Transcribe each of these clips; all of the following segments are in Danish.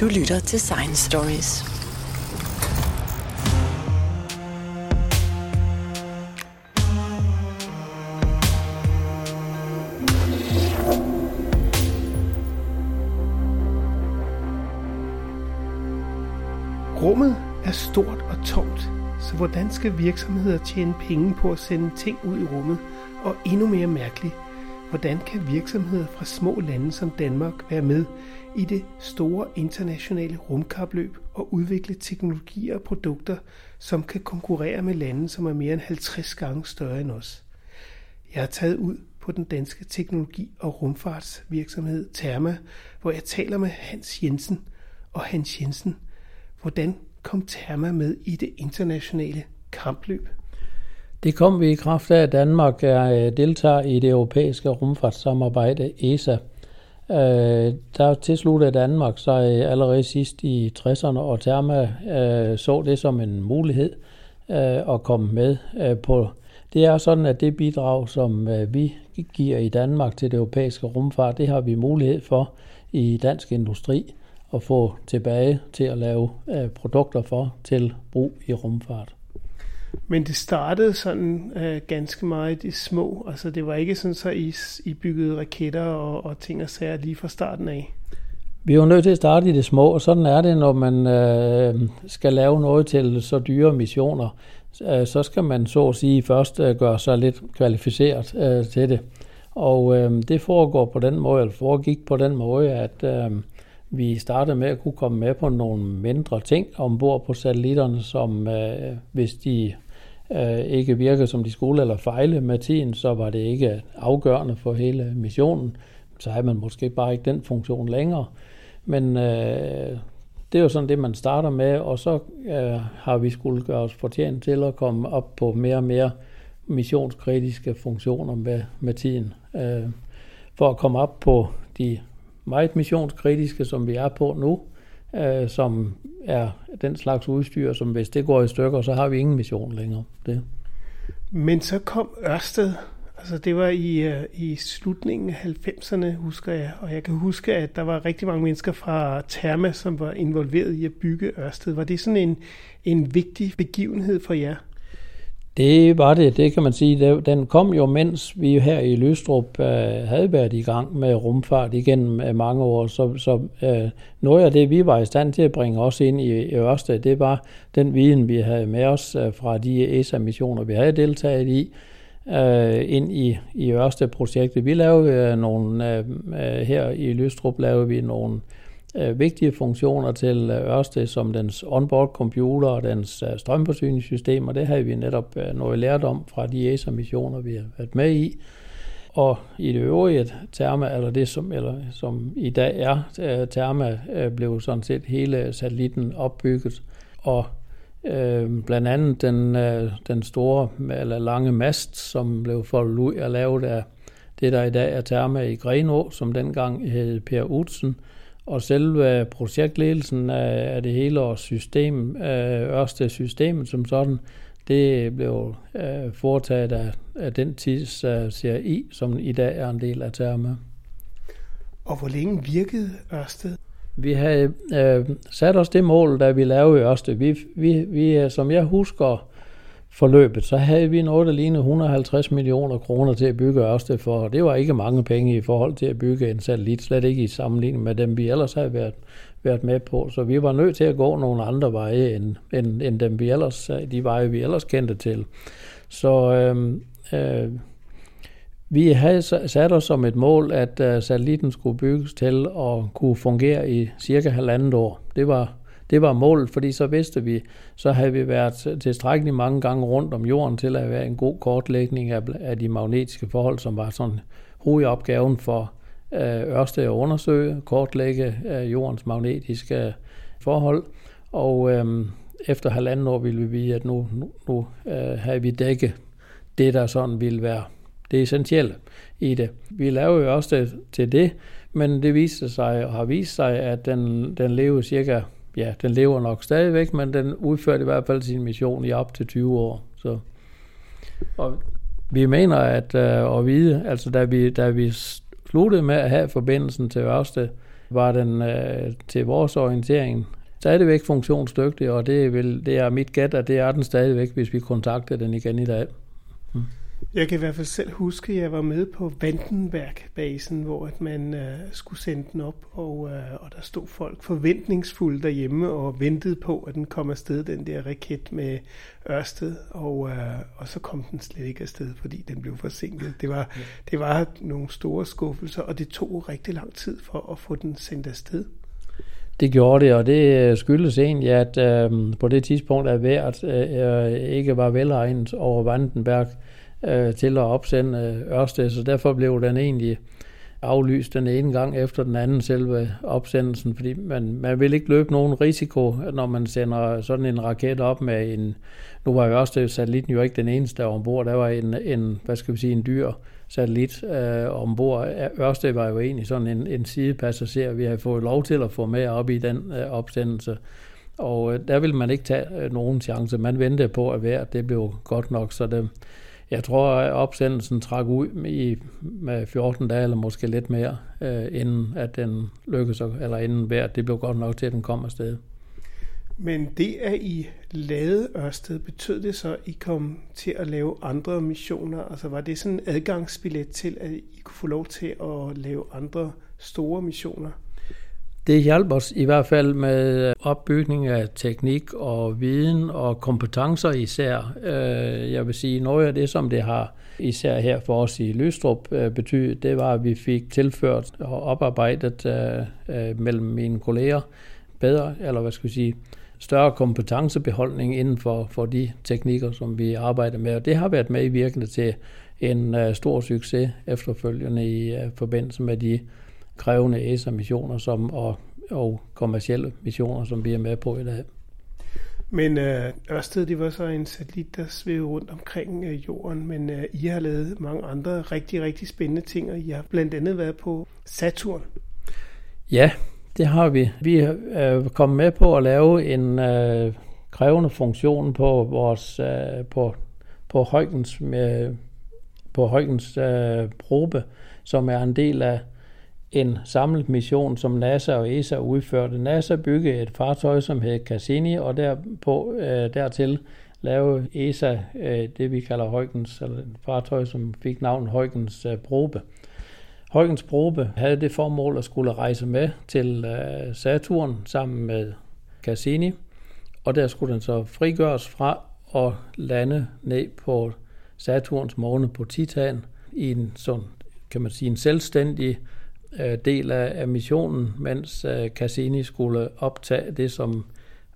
Du lytter til Science Stories. Rummet er stort og tomt, så hvordan skal virksomheder tjene penge på at sende ting ud i rummet? Og endnu mere mærkeligt, hvordan kan virksomheder fra små lande som Danmark være med i det store internationale rumkapløb og udvikle teknologier og produkter, som kan konkurrere med lande, som er mere end 50 gange større end os? Jeg er taget ud på den danske teknologi- og rumfartsvirksomhed Therma, hvor jeg taler med Hans Jensen. Og Hans Jensen, hvordan kom Therma med i det internationale kampløb? Det kom vi i kraft af, at Danmark er øh, deltager i det europæiske rumfartssamarbejde ESA. Øh, der tilsluttede Danmark sig øh, allerede sidst i 60'erne, og Therma så det som en mulighed at komme med på. Det er sådan, at det bidrag, som vi giver i Danmark til det europæiske rumfart, det har vi mulighed for i dansk industri at få tilbage til at lave produkter for til brug i rumfart. Men det startede sådan øh, ganske meget i små. Altså det var ikke sådan, så I, I byggede raketter og, og ting og sager lige fra starten af. Vi er jo nødt til at starte i det små, og sådan er det, når man øh, skal lave noget til så dyre missioner. Øh, så skal man så at sige først øh, gøre sig lidt kvalificeret øh, til det. Og øh, det foregår på den måde, eller foregik på den måde, at øh, vi startede med at kunne komme med på nogle mindre ting ombord på satellitterne, som øh, hvis de øh, ikke virkede som de skulle eller fejle med tiden, så var det ikke afgørende for hele missionen. Så havde man måske bare ikke den funktion længere. Men øh, det er jo sådan det, man starter med, og så øh, har vi skulle gøre os fortjent til at komme op på mere og mere missionskritiske funktioner med, med tiden. Øh, for at komme op på de meget missionskritiske, som vi er på nu, øh, Øh, som er den slags udstyr, som hvis det går i stykker, så har vi ingen mission længere. Det. Men så kom Ørsted, altså det var i, øh, i slutningen af 90'erne, husker jeg, og jeg kan huske, at der var rigtig mange mennesker fra Therma, som var involveret i at bygge Ørsted. Var det sådan en, en vigtig begivenhed for jer? Det var det, det kan man sige. Den kom jo, mens vi her i Løstrup øh, havde været i gang med rumfart igennem øh, mange år. Så, så øh, noget af det, vi var i stand til at bringe os ind i, i Ørsted, det var den viden, vi havde med os øh, fra de ESA-missioner, vi havde deltaget i, øh, ind i, i Ørsted-projektet. Vi lavede øh, nogle, øh, øh her i Løstrup lavede vi nogle øh, øh, vigtige funktioner til øh, Ørsted, som dens onboard computer og dens øh, strømforsyningssystem, og det har vi netop øh, noget lært om fra de ESA-missioner, vi har været med i. Og i det øvrige Therma, eller det som, eller, som i dag er øh, Therma, øh, blev sådan set hele satellitten opbygget, og øh, blandt andet den, øh, den store eller lange mast, som blev foldet ud og lavet af det, der i dag er Therma i Grenå, som dengang hed Per Utsen, og selve projektledelsen af det hele og system, Ørsted systemet som sådan, det blev øh, foretaget af, af den tids uh, CRI, som i dag er en del af Therma. Og hvor længe virkede Ørsted? Vi havde øh, sat os det mål, da vi lavede Ørsted. Vi, vi, vi, som jeg husker, forløbet, så havde vi noget, der lignede 150 millioner kroner til at bygge Ørsted for, og det var ikke mange penge i forhold til at bygge en satellit, slet ikke i sammenligning med dem, vi ellers havde været, været med på. Så vi var nødt til at gå nogle andre veje, end, end, end dem, vi ellers, de veje, vi ellers kendte til. Så øh, øh, vi havde sat os som et mål, at uh, satellitten skulle bygges til at kunne fungere i cirka halvandet år. Det var det var målet, fordi så vidste vi, så havde vi været tilstrækkeligt mange gange rundt om jorden til at være en god kortlægning af, af de magnetiske forhold, som var sådan hovedopgaven for øh, Ørsted at undersøge, kortlægge øh, jordens magnetiske forhold. Og øh, efter halvanden år ville vi at nu, nu, nu øh, havde vi dækket det, der sådan ville være det essentielle i det. Vi lavede jo også det til det, men det viste sig og har vist sig, at den, den levede cirka ja, den lever nok stadigvæk, men den udførte i hvert fald sin mission i op til 20 år. Så, og vi mener at, øh, at vide, altså da vi, da vi sluttede med at have forbindelsen til Ørsted var den øh, til vores orientering stadigvæk funktionsdygtig, og det, vil, det er mit gæt, at det er den stadigvæk, hvis vi kontakter den igen i dag. Jeg kan i hvert fald selv huske, at jeg var med på Vandenberg-basen, hvor at man uh, skulle sende den op, og, uh, og der stod folk forventningsfulde derhjemme og ventede på, at den kom afsted, den der raket med Ørsted, og, uh, og så kom den slet ikke afsted, fordi den blev forsinket. Det var, ja. det var nogle store skuffelser, og det tog rigtig lang tid for at få den sendt afsted. Det gjorde det, og det skyldes egentlig, at øh, på det tidspunkt, at vejret øh, ikke var velegnet over Vandenberg, øh, til at opsende øh, Ørsted, så derfor blev den egentlig aflyst den ene gang efter den anden selve opsendelsen, fordi man, man vil ikke løbe nogen risiko, når man sender sådan en raket op med en, nu var Ørsted satellitten jo ikke den eneste ombord, der var en, en, hvad skal vi sige, en dyr satellit øh, ombord. Ørsted var jo egentlig sådan en, en sidepassager, vi har fået lov til at få med op i den øh, opsendelse. Og øh, der ville man ikke tage øh, nogen chance. Man ventede på, at vejret det blev godt nok, så det, jeg tror, at opsendelsen trak ud i, med 14 dage, eller måske lidt mere, øh, inden at den lykkedes, eller inden vejret det blev godt nok til, at den kom afsted. Men det, at I lavede Ørsted, betød det så, at I kom til at lave andre missioner? Altså var det sådan en adgangsbillet til, at I kunne få lov til at lave andre store missioner? Det hjalp os i hvert fald med øh, opbygning af teknik og viden og kompetencer især. Øh, jeg vil sige, noget af det, som det har især her for os i Lystrup øh, betydet, det var, at vi fik tilført og oparbejdet mellem mine kolleger bedre, eller hvad skal vi sige, større kompetencebeholdning inden for, for de teknikker, som vi arbejder med. Og det har været medvirkende til en stor succes efterfølgende i forbindelse med de krævende ESA-missioner som, og, og kommersielle missioner, som vi er med på i dag. Men øh, Ørsted, det var så en satellit, der svævede rundt omkring øh, jorden, men øh, I har lavet mange andre rigtig, rigtig spændende ting, og I har blandt andet været på Saturn. Ja, det har vi. Vi er øh, kommet med på at lave en øh, krævende funktion på vores øh, på på Højgens med, på Højgens øh, probe, som er en del af en samlet mission, som NASA og ESA udførte. NASA byggede et fartøj, som hed Cassini, og derpå, øh, dertil lavede ESA øh, det, vi kalder Huygens, eller et fartøj, som fik navnet Huygens øh, probe. Huygens probe havde det formål at skulle rejse med til øh, Saturn sammen med Cassini, og der skulle den så frigøres fra og lande ned på Saturns måne på Titan i en sådan, kan man sige, en selvstændig Øh, del af, missionen, mens øh, Cassini skulle optage det, som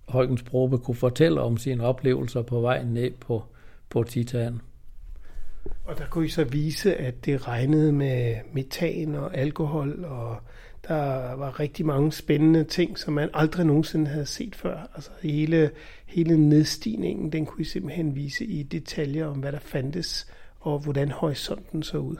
Højgens Probe kunne fortælle om sine oplevelser på vejen ned på, på Titan. Og der kunne I så vise, at det regnede med metan og alkohol, og der var rigtig mange spændende ting, som man aldrig nogensinde havde set før. Altså hele, hele nedstigningen, den kunne I simpelthen vise i detaljer om, hvad der fandtes, og hvordan horisonten så ud.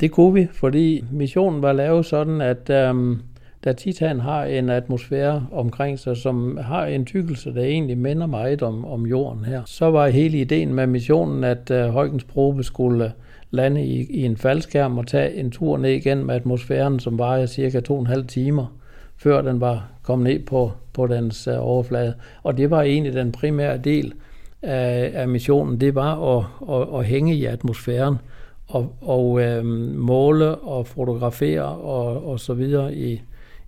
Det kunne vi, fordi missionen var lavet sådan, at øhm, da Titan har en atmosfære omkring sig, som har en tykkelse, der egentlig minder meget om, om jorden her, så var hele ideen med missionen, at øh, Højgens probe skulle lande i, i en faldskærm og tage en tur ned igennem atmosfæren, som var cirka to og en halv timer, før den var kommet ned på, på dens øh, overflade. Og det var egentlig den primære del af, af missionen, det var at, at, at hænge i atmosfæren og, og øh, måle og fotografere og, og så videre i,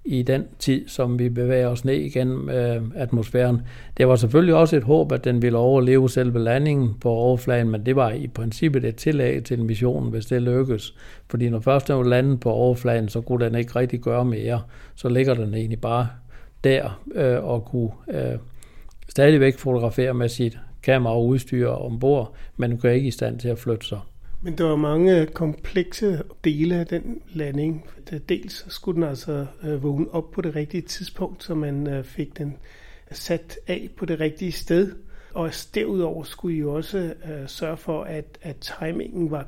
i den tid, som vi bevæger os ned igennem øh, atmosfæren. Det var selvfølgelig også et håb, at den ville overleve selve landingen på overfladen, men det var i princippet et tillæg til missionen, hvis det lykkes. Fordi når først den var landet på overfladen, så kunne den ikke rigtig gøre mere. Så ligger den egentlig bare der øh, og kunne øh, stadigvæk fotografere med sit kamera og udstyr ombord, men kunne ikke i stand til at flytte sig. Men der var mange komplekse dele af den landing. Dels skulle den altså øh, vågne op på det rigtige tidspunkt, så man øh, fik den øh, sat af på det rigtige sted. Og derudover skulle I også sørge for, at, at timingen var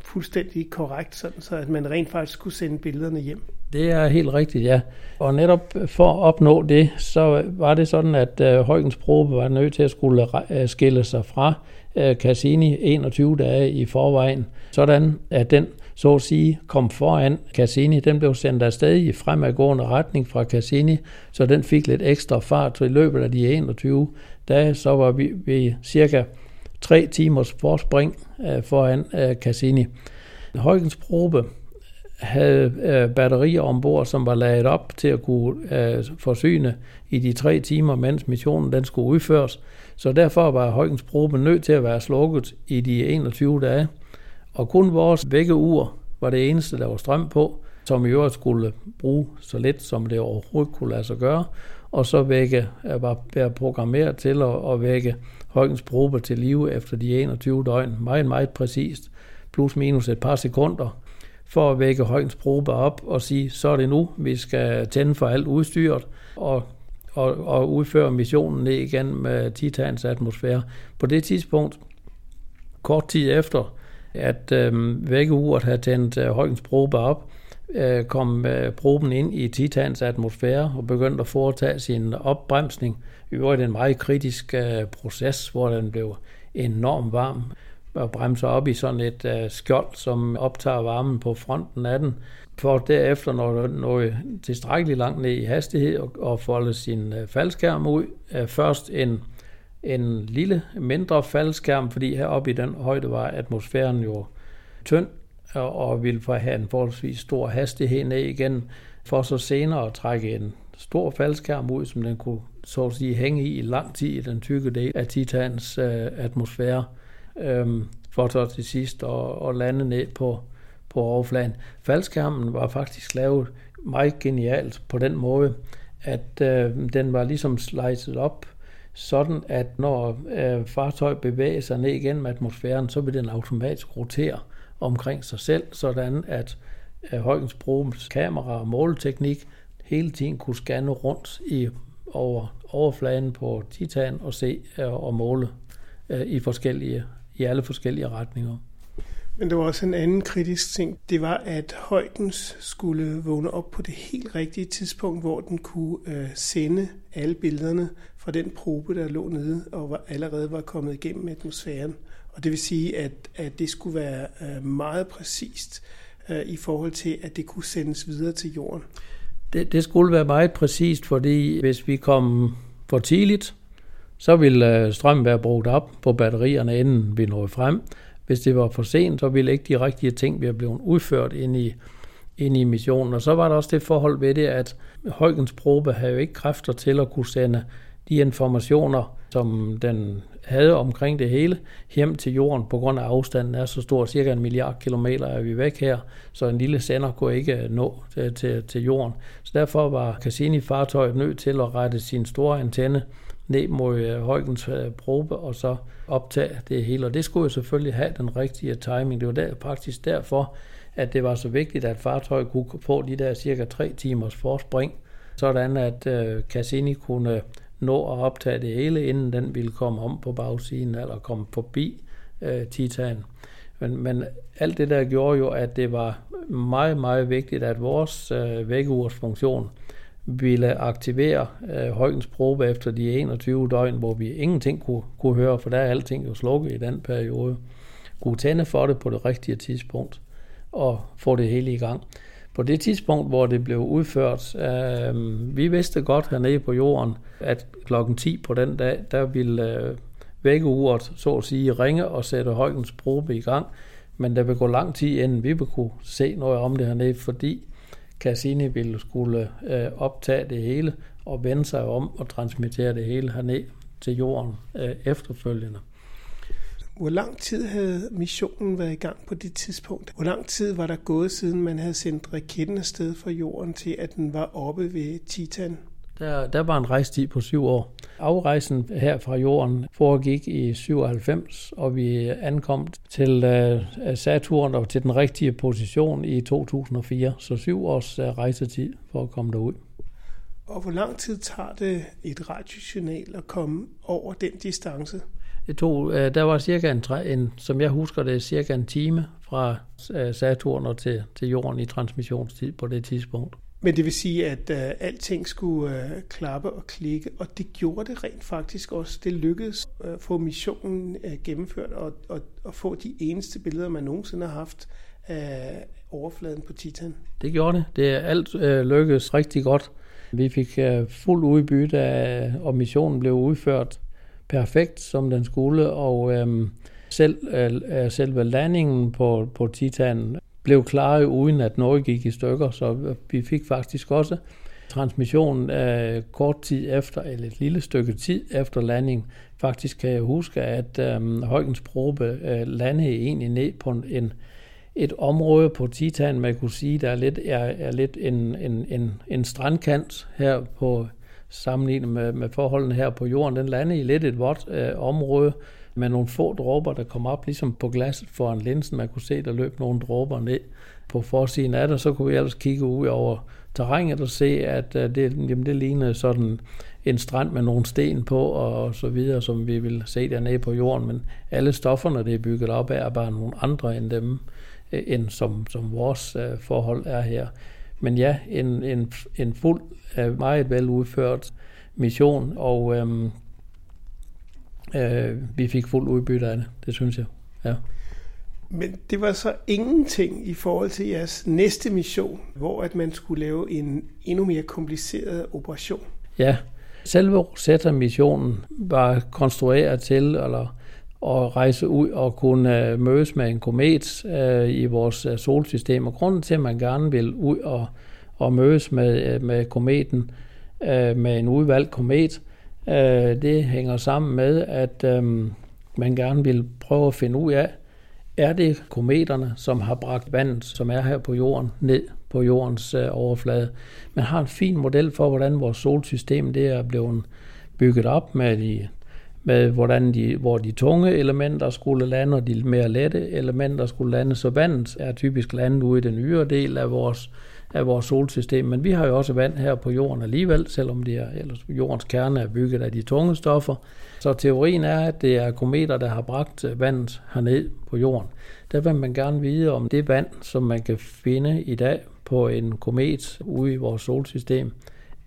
fuldstændig korrekt, sådan så at man rent faktisk kunne sende billederne hjem. Det er helt rigtigt, ja. Og netop for at opnå det, så var det sådan, at øh, Højgens probe var nødt til at skulle skille sig fra Øh, Cassini 21 dage i forvejen, sådan at den så at sige, kom foran Cassini. Den blev sendt afsted i fremadgående retning fra Cassini, så den fik lidt ekstra fart. Så i løbet af de 21 dage, så var vi vi cirka tre timers forspring øh, foran øh, Cassini. Højgens probe havde øh, batterier ombord, som var lavet op til at kunne øh, forsyne i de tre timer, mens missionen den skulle udføres. Så derfor var Højens probe nødt til at være slukket i de 21 dage. Og kun vores vækkeur var det eneste, der var strøm på, som i øvrigt skulle bruge så lidt, som det overhovedet kunne lade sig gøre. Og så vække, øh, var, var programmeret til at, at vække Højens probe til live efter de 21 døgn. Meget, meget præcist. Plus minus et par sekunder for at vække Højens probe op og sige, så er det nu, vi skal tænde for alt udstyret og, og, og udføre missionen ned igen med Titans atmosfære. På det tidspunkt, kort tid efter, at øh, vækkeuret havde tændt øh, Højens probe op, øh, kom øh, proben ind i Titans atmosfære og begyndte at foretage sin opbremsning. I øvrigt en meget kritisk øh, proces, hvor den blev enormt varm og bremser op i sådan et uh, skjold, som optager varmen på fronten af den, for derefter når nå tilstrækkeligt langt ned i hastighed og, og folde sin uh, faldskærm ud. Uh, først en, en lille, mindre faldskærm, fordi heroppe i den højde var atmosfæren jo tynd, og, og ville få have en forholdsvis stor hastighed ned igen, for så senere at trække en stor faldskærm ud, som den kunne så at sige hænge i i lang tid i den tykke del af Titans uh, atmosfære øhm, for så til sidst at, at lande ned på, på overfladen. Faldskærmen var faktisk lavet meget genialt på den måde, at øh, den var ligesom slicet op, sådan at når øh, fartøjet bevæger sig ned igennem atmosfæren, så vil den automatisk rotere omkring sig selv, sådan at øh, Højens Brums kamera og måleteknik hele tiden kunne scanne rundt i over overfladen på Titan og se øh, og måle øh, i forskellige i alle forskellige retninger. Men der var også en anden kritisk ting. Det var, at højdens skulle vågne op på det helt rigtige tidspunkt, hvor den kunne øh, sende alle billederne fra den probe, der lå nede og var, allerede var kommet igennem atmosfæren. Og det vil sige, at, at det skulle være øh, meget præcist øh, i forhold til, at det kunne sendes videre til jorden. Det, det skulle være meget præcist, fordi hvis vi kom for tidligt, så ville øh, strømmen være brugt op på batterierne, inden vi nåede frem. Hvis det var for sent, så ville ikke de rigtige ting være blevet udført ind i, ind i missionen. Og så var der også det forhold ved det, at Højgens probe havde jo ikke kræfter til at kunne sende de informationer, som den havde omkring det hele, hjem til jorden, på grund af afstanden er så stor, cirka en milliard kilometer er vi væk her, så en lille sender kunne ikke øh, nå til, til, til jorden. Så derfor var Cassini-fartøjet nødt til at rette sin store antenne ned mod øh, Højgens øh, probe, og så optage det hele. Og det skulle jo selvfølgelig have den rigtige timing. Det var der, faktisk derfor, at det var så vigtigt, at fartøjet kunne få de der cirka 3 timers forspring, sådan at øh, Cassini kunne nå at optage det hele, inden den ville komme om på bagsiden, eller komme forbi øh, Titan. Men, men alt det der gjorde jo, at det var meget, meget vigtigt, at vores øh, vækkeursfunktion funktion ville aktivere øh, højdens probe efter de 21 døgn, hvor vi ingenting kunne, kunne høre, for der er alting jo slukket i den periode. Kunne tænde for det på det rigtige tidspunkt og få det hele i gang. På det tidspunkt, hvor det blev udført, øh, vi vidste godt hernede på jorden, at klokken 10 på den dag, der ville øh, vækkeuret, så at sige, ringe og sætte højdens probe i gang. Men der vil gå lang tid, inden vi vil kunne se noget om det hernede, fordi Cassini ville skulle øh, optage det hele og vende sig om og transmittere det hele herned til jorden øh, efterfølgende. Hvor lang tid havde missionen været i gang på det tidspunkt? Hvor lang tid var der gået, siden man havde sendt raketten afsted fra jorden til, at den var oppe ved Titan? Der, der var en rejstid på syv år. Afrejsen her fra jorden foregik i 97, og vi ankom til uh, Saturn og til den rigtige position i 2004. Så syv års uh, rejsetid for at komme derud. Og hvor lang tid tager det et radiosignal at komme over den distance? Det tog, uh, der var cirka en, en, som jeg husker det, cirka en time fra Saturn og til, til jorden i transmissionstid på det tidspunkt. Men det vil sige, at øh, alting skulle øh, klappe og klikke, og det gjorde det rent faktisk også. Det lykkedes øh, at øh, få missionen øh, gennemført og, og, og få de eneste billeder, man nogensinde har haft af overfladen på Titan? Det gjorde det. Det er alt øh, lykkedes rigtig godt. Vi fik øh, fuld udbytte af, og missionen blev udført perfekt, som den skulle, og øhm, øh, selv, øh, selve landingen på, på Titan blev klaret uden at Norge gik i stykker, så vi fik faktisk også transmissionen øh, kort tid efter, eller et lille stykke tid efter landing. Faktisk kan jeg huske, at øh, Højgens probe øh, landede egentlig ned på en, et område på Titan, man kunne sige, der er lidt, er, er lidt en, en, en, en strandkant her på sammenlignet med, med forholdene her på jorden. Den landede i lidt et vådt øh, område med nogle få dråber, der kom op ligesom på glasset foran linsen. Man kunne se, der løb nogle dråber ned på forsiden af det, så kunne vi ellers kigge ud over terrænet og se, at øh, det, jamen det lignede sådan en strand med nogle sten på og så videre, som vi vil se dernede på jorden. Men alle stofferne, det er bygget op af, er bare nogle andre end dem, øh, end som, som vores øh, forhold er her. Men ja, en, en, en fuld, meget veludført mission, og øhm, øh, vi fik fuld udbytte af det, det synes jeg. Ja. Men det var så ingenting i forhold til jeres næste mission, hvor at man skulle lave en endnu mere kompliceret operation. Ja, selve Rosetta-missionen var konstrueret til eller, at rejse ud og kunne øh, mødes med en komet uh, i vores uh, solsystem. Og grunden til, at man gerne vil ud og, og mødes med, med kometen, uh, med en udvalgt komet, Øh, det hænger sammen med, at øh, man gerne vil prøve at finde ud af, er det kometerne, som har bragt vandet, som er her på jorden, ned på jordens øh, overflade. Man har en fin model for, hvordan vores solsystem det er blevet bygget op med, de, med hvordan de, hvor de tunge elementer skulle lande, og de mere lette elementer skulle lande. Så vandet er typisk landet ude i den ydre del af vores, af vores solsystem. Men vi har jo også vand her på jorden alligevel, selvom det er, ellers jordens kerne er bygget af de tunge stoffer. Så teorien er, at det er kometer, der har bragt øh, vandet herned på jorden. Der vil man gerne vide, om det vand, som man kan finde i dag på en komet ude i vores solsystem,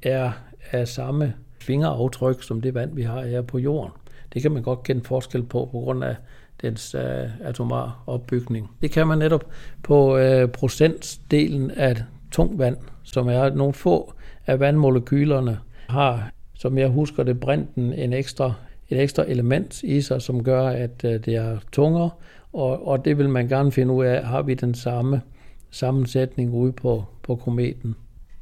er af samme fingeraftryk som det vand, vi har her på jorden. Det kan man godt kende forskel på, på grund af dens uh, atomar opbygning. Det kan man netop på øh, uh, procentdelen af tungt vand, som er nogle få af vandmolekylerne, har, som jeg husker det, brinten en ekstra et ekstra element i sig, som gør, at øh, det er tungere, og, og det vil man gerne finde ud af, har vi den samme sammensætning ude på, på kometen.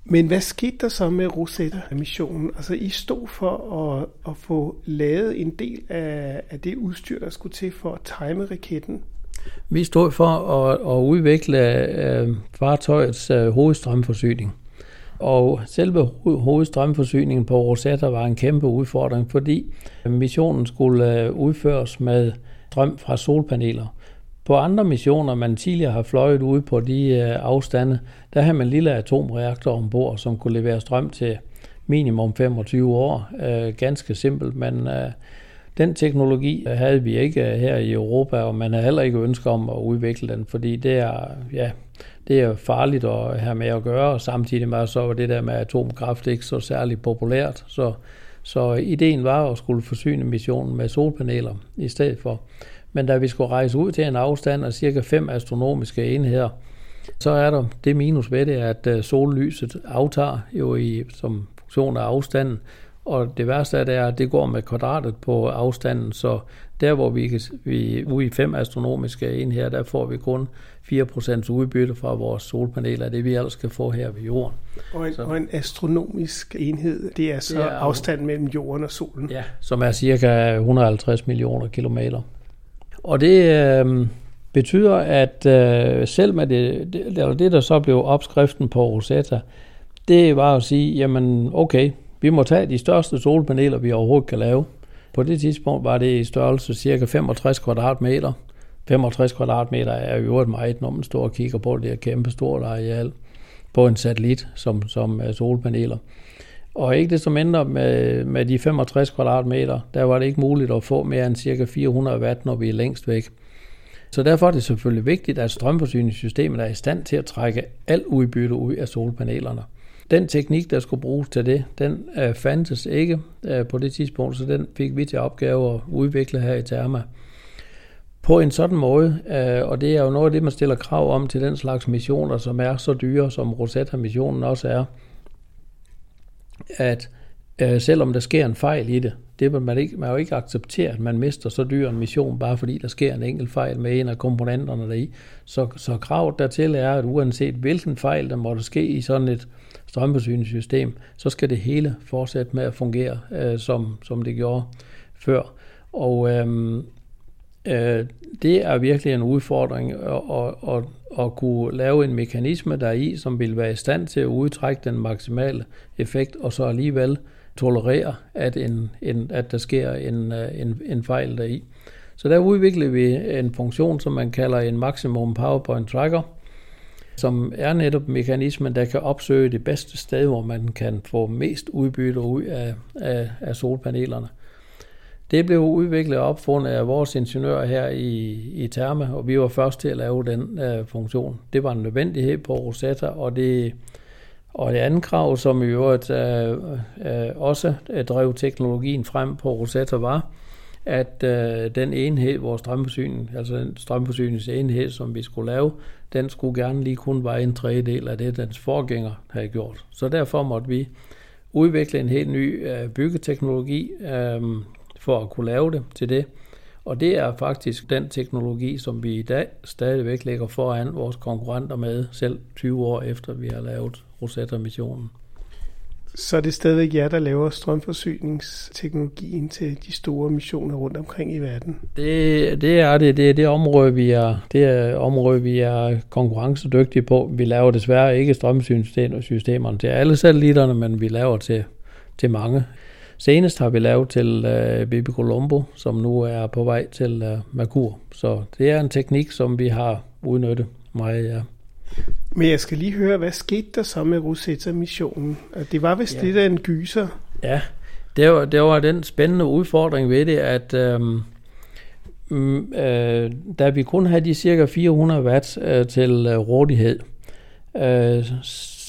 Men hvad skete der så med Rosetta-missionen? Altså, I stod for at, at få lavet en del af, af det udstyr, der skulle til for at time raketten. Vi stod for at, at udvikle øh, fartøjets øh, hovedstrømforsyning. Og selve hovedstrømforsyningen på Rosetta var en kæmpe udfordring, fordi missionen skulle øh, udføres med strøm fra solpaneler. På andre missioner, man tidligere har fløjet ude på de øh, afstande, der havde man en lille atomreaktor ombord, som kunne levere strøm til minimum 25 år. Øh, ganske simpelt, men øh, den teknologi havde vi ikke øh, her i Europa, og man har heller ikke ønske om at udvikle den, fordi det er, ja, det er farligt at have med at gøre, og samtidig med så var det der med atomkraft ikke så særlig populært. Så, så ideen var at skulle forsyne missionen med solpaneler i stedet for. Men da vi skulle rejse ud til en afstand af cirka 5 astronomiske enheder, så er der det minus ved det, at øh, sollyset aftager jo i, som funktion af afstanden, og det værste er, det er, at det går med kvadratet på afstanden, så der hvor vi, vi ude i fem astronomiske enheder, der får vi kun 4% udbytte fra vores solpaneler, det vi ellers skal få her ved jorden. Og en, så. og en astronomisk enhed, det er så det er, afstanden mellem jorden og solen? Ja, som er cirka 150 millioner kilometer. Og det øh, betyder, at øh, selv med det, det, det, der så blev opskriften på Rosetta, det var at sige, jamen okay, vi må tage de største solpaneler, vi overhovedet kan lave. På det tidspunkt var det i størrelse cirka 65 kvadratmeter. 65 kvadratmeter er jo et meget, når man står og kigger på det her kæmpe stort areal på en satellit som, som solpaneler. Og ikke det som mindre med, med de 65 kvadratmeter, der var det ikke muligt at få mere end cirka 400 watt, når vi er længst væk. Så derfor er det selvfølgelig vigtigt, at strømforsyningssystemet er i stand til at trække al udbytte ud af solpanelerne. Den teknik, der skulle bruges til det, den øh, fandtes ikke øh, på det tidspunkt, så den fik vi til opgave at udvikle her i Therma. på en sådan måde, øh, og det er jo noget af det, man stiller krav om til den slags missioner, som er så dyre, som Rosetta-missionen også er, at øh, selvom der sker en fejl i det, det vil man, ikke, man jo ikke acceptere, at man mister så dyr en mission, bare fordi der sker en enkelt fejl med en af komponenterne deri. Så, så kravet dertil er, at uanset hvilken fejl der måtte ske i sådan et strømforsyningssystem, så skal det hele fortsætte med at fungere, øh, som, som det gjorde før. Og øh, øh, det er virkelig en udfordring at, at, at, at kunne lave en mekanisme der i, som vil være i stand til at udtrække den maksimale effekt, og så alligevel tolerere, at, en, en, at der sker en, øh, en, en fejl deri. Så der udvikler vi en funktion, som man kalder en Maximum PowerPoint Tracker, som er netop mekanismen, der kan opsøge det bedste sted, hvor man kan få mest udbytte ud af, af, af solpanelerne. Det blev udviklet og opfundet af vores ingeniører her i, i Therma, og vi var først til at lave den uh, funktion. Det var en nødvendighed på Rosetta, og det, og det andet krav, som i øvrigt øh, øh, også øh, drev teknologien frem på Rosetta, var, at øh, den enhed, vores strømforsyning, altså den strømforsyningsenhed, som vi skulle lave, den skulle gerne lige kun være en tredjedel af det, dens forgænger havde gjort. Så derfor måtte vi udvikle en helt ny øh, byggeteknologi, øh, for at kunne lave det til det. Og det er faktisk den teknologi, som vi i dag stadigvæk lægger foran vores konkurrenter med, selv 20 år efter vi har lavet Rosetta-missionen. Så er det stadigvæk jer, der laver strømforsyningsteknologien til de store missioner rundt omkring i verden? Det, det er det. Det er det område, vi er, det er område, vi er konkurrencedygtige på. Vi laver desværre ikke strømforsyningssystemerne til alle satellitterne, men vi laver til, til mange. Senest har vi lavet til uh, Bibi Colombo, som nu er på vej til uh, Merkur. Så det er en teknik, som vi har udnyttet meget, ja. Men jeg skal lige høre, hvad skete der så med Rosetta-missionen? Det var vist ja. lidt af en gyser. Ja, det var, det var den spændende udfordring ved det, at øhm, øh, da vi kun havde de cirka 400 watt øh, til øh, rådighed, øh,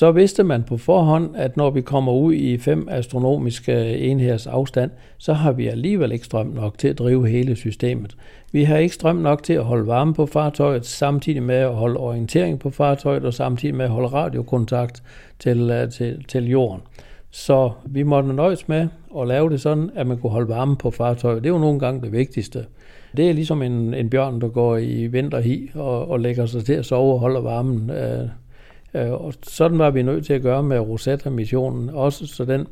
så vidste man på forhånd, at når vi kommer ud i fem astronomiske enheders afstand, så har vi alligevel ikke strøm nok til at drive hele systemet. Vi har ikke strøm nok til at holde varme på fartøjet, samtidig med at holde orientering på fartøjet, og samtidig med at holde radiokontakt til, øh, til, til jorden. Så vi måtte nøjes med at lave det sådan, at man kunne holde varme på fartøjet. Det er jo nogle gange det vigtigste. Det er ligesom en, en bjørn, der går i vinterhi og, og lægger sig til at sove og holder varmen. Øh, Øh, og sådan var vi nødt til at gøre med Rosetta-missionen også, så den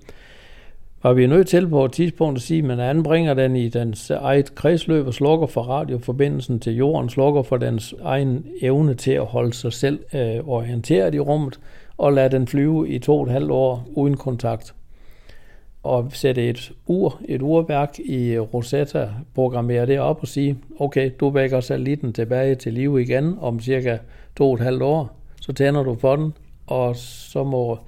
var vi nødt til på et tidspunkt at sige, at man anbringer den i dens eget kredsløb og slukker for radioforbindelsen til jorden, slukker for dens egen evne til at holde sig selv øh, orienteret i rummet, og lader den flyve i to og et halvt år uden kontakt. Og sætte et ur, et urværk i Rosetta, programmere det op og sige, okay, du vækker satellitten tilbage til live igen om cirka to og et halvt år, så tænder du for den, og så må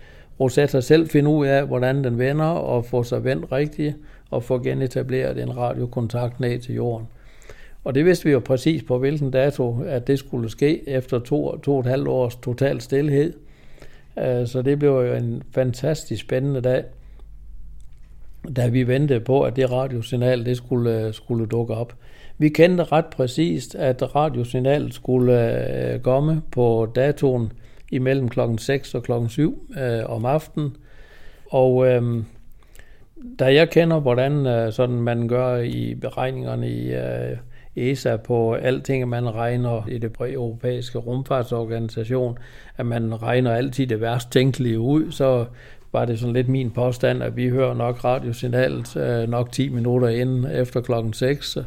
Rosetta selv finde ud af, hvordan den vender, og få sig vendt rigtigt, og få genetableret en radiokontakt ned til jorden. Og det vidste vi jo præcis på hvilken dato, at det skulle ske efter to, to og et halvt års total stillhed. Øh, så det blev jo en fantastisk spændende dag, da vi ventede på, at det radiosignal det skulle, øh, skulle dukke op. Vi kendte ret præcist, at radiosignalet skulle øh, komme på datoen imellem klokken 6 og klokken 7 øh, om aftenen. Og øh, da jeg kender, hvordan øh, sådan man gør i beregningerne i øh, ESA på alting, man regner i det europæiske rumfartsorganisation, at man regner altid det værst tænkelige ud, så var det sådan lidt min påstand, at vi hører nok radiosignalet øh, nok 10 minutter inden efter klokken 6,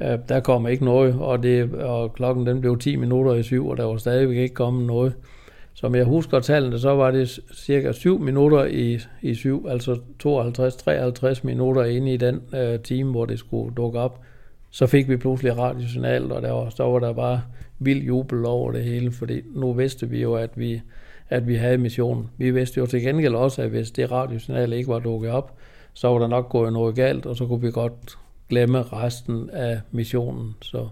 Øh, der kom ikke noget, og, det, og klokken den blev 10 minutter i syv, og der var stadigvæk ikke kommet noget. Som jeg husker tallene, så var det cirka 7 minutter i, i 7, altså 52-53 minutter inde i den øh, time, hvor det skulle dukke op. Så fik vi pludselig radiosignal, og der var, så var der bare vild jubel over det hele, fordi nu vidste vi jo, at vi, at vi havde missionen. Vi vidste jo til gengæld også, at hvis det radiosignal ikke var dukket op, så var der nok gået noget galt, og så kunne vi godt glemme resten af missionen. Så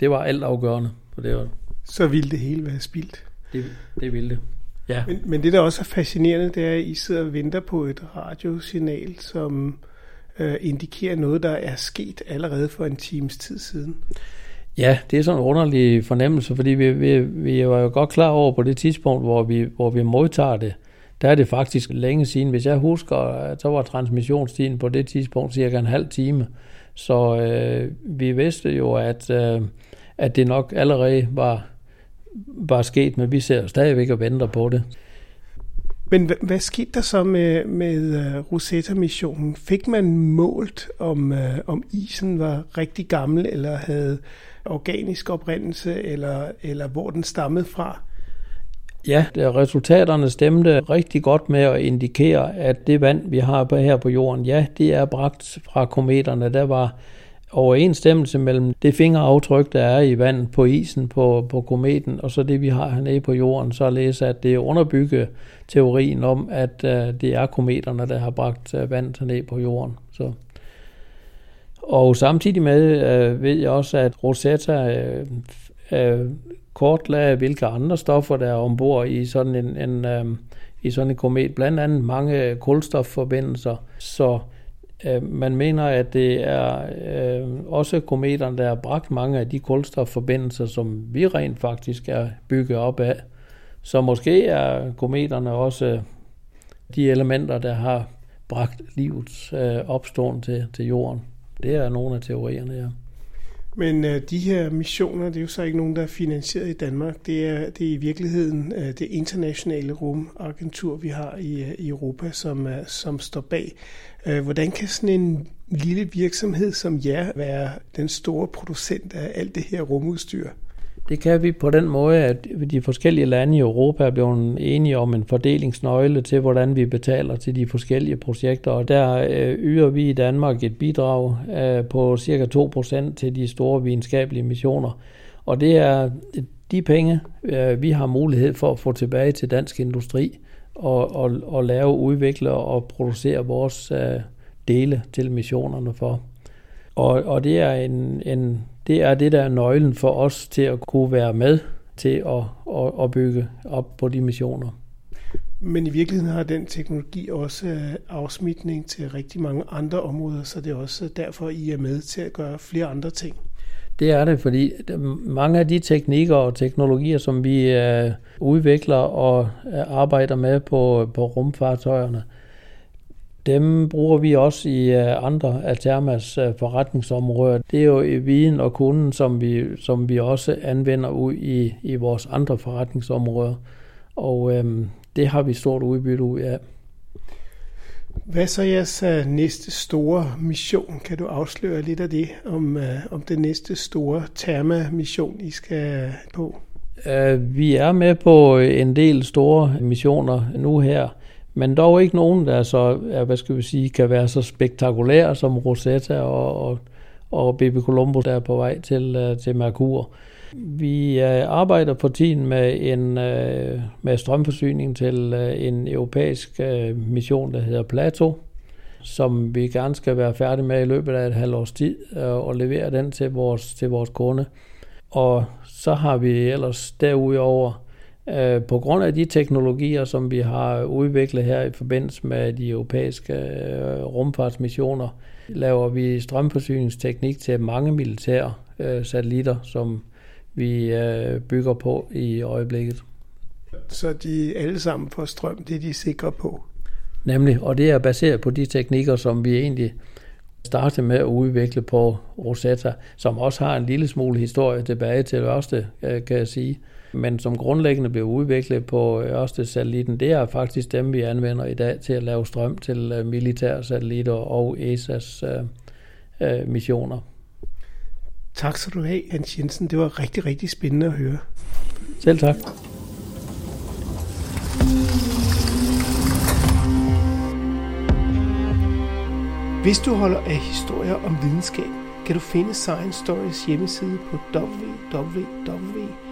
det var alt afgørende. For det var, så ville det hele være spildt. Det, det ville det. Ja. Men, men det, der også er fascinerende, det er, at I sidder og venter på et radiosignal, som øh, indikerer noget, der er sket allerede for en times tid siden. Ja, det er sådan en underlig fornemmelse, fordi vi, vi, vi var jo godt klar over på det tidspunkt, hvor vi, hvor vi modtager det, der er det faktisk længe siden. Hvis jeg husker, så var transmissionstiden på det tidspunkt cirka en halv time. Så øh, vi vidste jo, at, øh, at det nok allerede var, var sket, men vi ser stadigvæk og venter på det. Men hvad, hvad skete der så med, med uh, Rosetta-missionen? Fik man målt, om, uh, om isen var rigtig gammel, eller havde organisk oprindelse, eller, eller hvor den stammede fra? Ja, resultaterne stemte rigtig godt med at indikere, at det vand, vi har her på jorden, ja, det er bragt fra kometerne. Der var overensstemmelse mellem det fingeraftryk, der er i vandet på isen på, på kometen, og så det, vi har hernede på jorden, således at det underbygger teorien om, at uh, det er kometerne, der har bragt øh, uh, vand ned på jorden. Så. Og samtidig med uh, ved jeg også, at Rosetta uh, uh, kortlagde, hvilke andre stoffer, der er ombord i sådan en, en, uh, i sådan en komet, blandt andet mange kulstofforbindelser, så Øh, man mener, at det er øh, også kometerne, der har bragt mange af de kulstofforbindelser, som vi rent faktisk er bygget op af. Så måske er kometerne også de elementer, der har bragt livets øh, opståen til, til jorden. Det er nogle af teorierne, ja. Men øh, de her missioner, det er jo så ikke nogen, der er finansieret i Danmark. Det er, det er i virkeligheden øh, det internationale rumagentur, vi har i, øh, i Europa, som, øh, som står bag. Øh, hvordan kan sådan en lille virksomhed som jer være den store producent af alt det her rumudstyr? Det kan vi på den måde, at de forskellige lande i Europa er blevet enige om en fordelingsnøgle til, hvordan vi betaler til de forskellige projekter. Og der øh, yder vi i Danmark et bidrag øh, på cirka 2% til de store videnskabelige missioner. Og det er øh, de penge, vi har mulighed for at få tilbage til dansk industri og, og, og lave, udvikle og producere vores dele til missionerne for. Og, og det er en, en det er det, der er nøglen for os til at kunne være med til at, at, at bygge op på de missioner. Men i virkeligheden har den teknologi også øh, afsmitning til rigtig mange andre områder, så det er også derfor, I er med til at gøre flere andre ting. Det er det, fordi mange af de teknikker og teknologier, som vi øh, udvikler og øh, arbejder med på, på rumfartøjerne, dem bruger vi også i øh, andre af Thermas øh, forretningsområder. Det er jo i viden og kunden, som vi, som vi også anvender ud i, i vores andre forretningsområder. Og øhm, det har vi stort udbytte ud af. Hvad så jeres uh, næste store mission? Kan du afsløre lidt af det om, om den næste store Therma-mission, I skal på? Vi er med på en del store missioner nu her men dog ikke nogen, der så, hvad skal vi sige, kan være så spektakulære som Rosetta og, og, og BB Colombo, der er på vej til, øh, til Merkur. Vi øh, arbejder på tiden med en øh, med strømforsyning til øh, en europæisk øh, mission, der hedder Plato, som vi gerne skal være færdige med i løbet af et halvt års tid og levere den til vores, til vores kunde. Og så har vi ellers derudover Øh, på grund af de teknologier, som vi har udviklet her i forbindelse med de europæiske øh, rumfartsmissioner, laver vi strømforsyningsteknik til mange militære øh, satellitter, som vi bygger på i øjeblikket. Så de alle sammen får strøm, det er de sikre på? Nemlig, og det er baseret på de teknikker, som vi egentlig startede med at udvikle på Rosetta, som også har en lille smule historie tilbage til Ørsted, kan jeg sige men som grundlæggende blev udviklet på Ørsted-satellitten, det er faktisk dem, vi anvender i dag til at lave strøm til øh, militære satellitter og ESA's øh, øh, missioner. Tak skal du have, Hans Jensen. Det var rigtig, rigtig spændende at høre. Selv tak. Hvis du holder af historier om videnskab, kan du finde Science Stories hjemmeside på www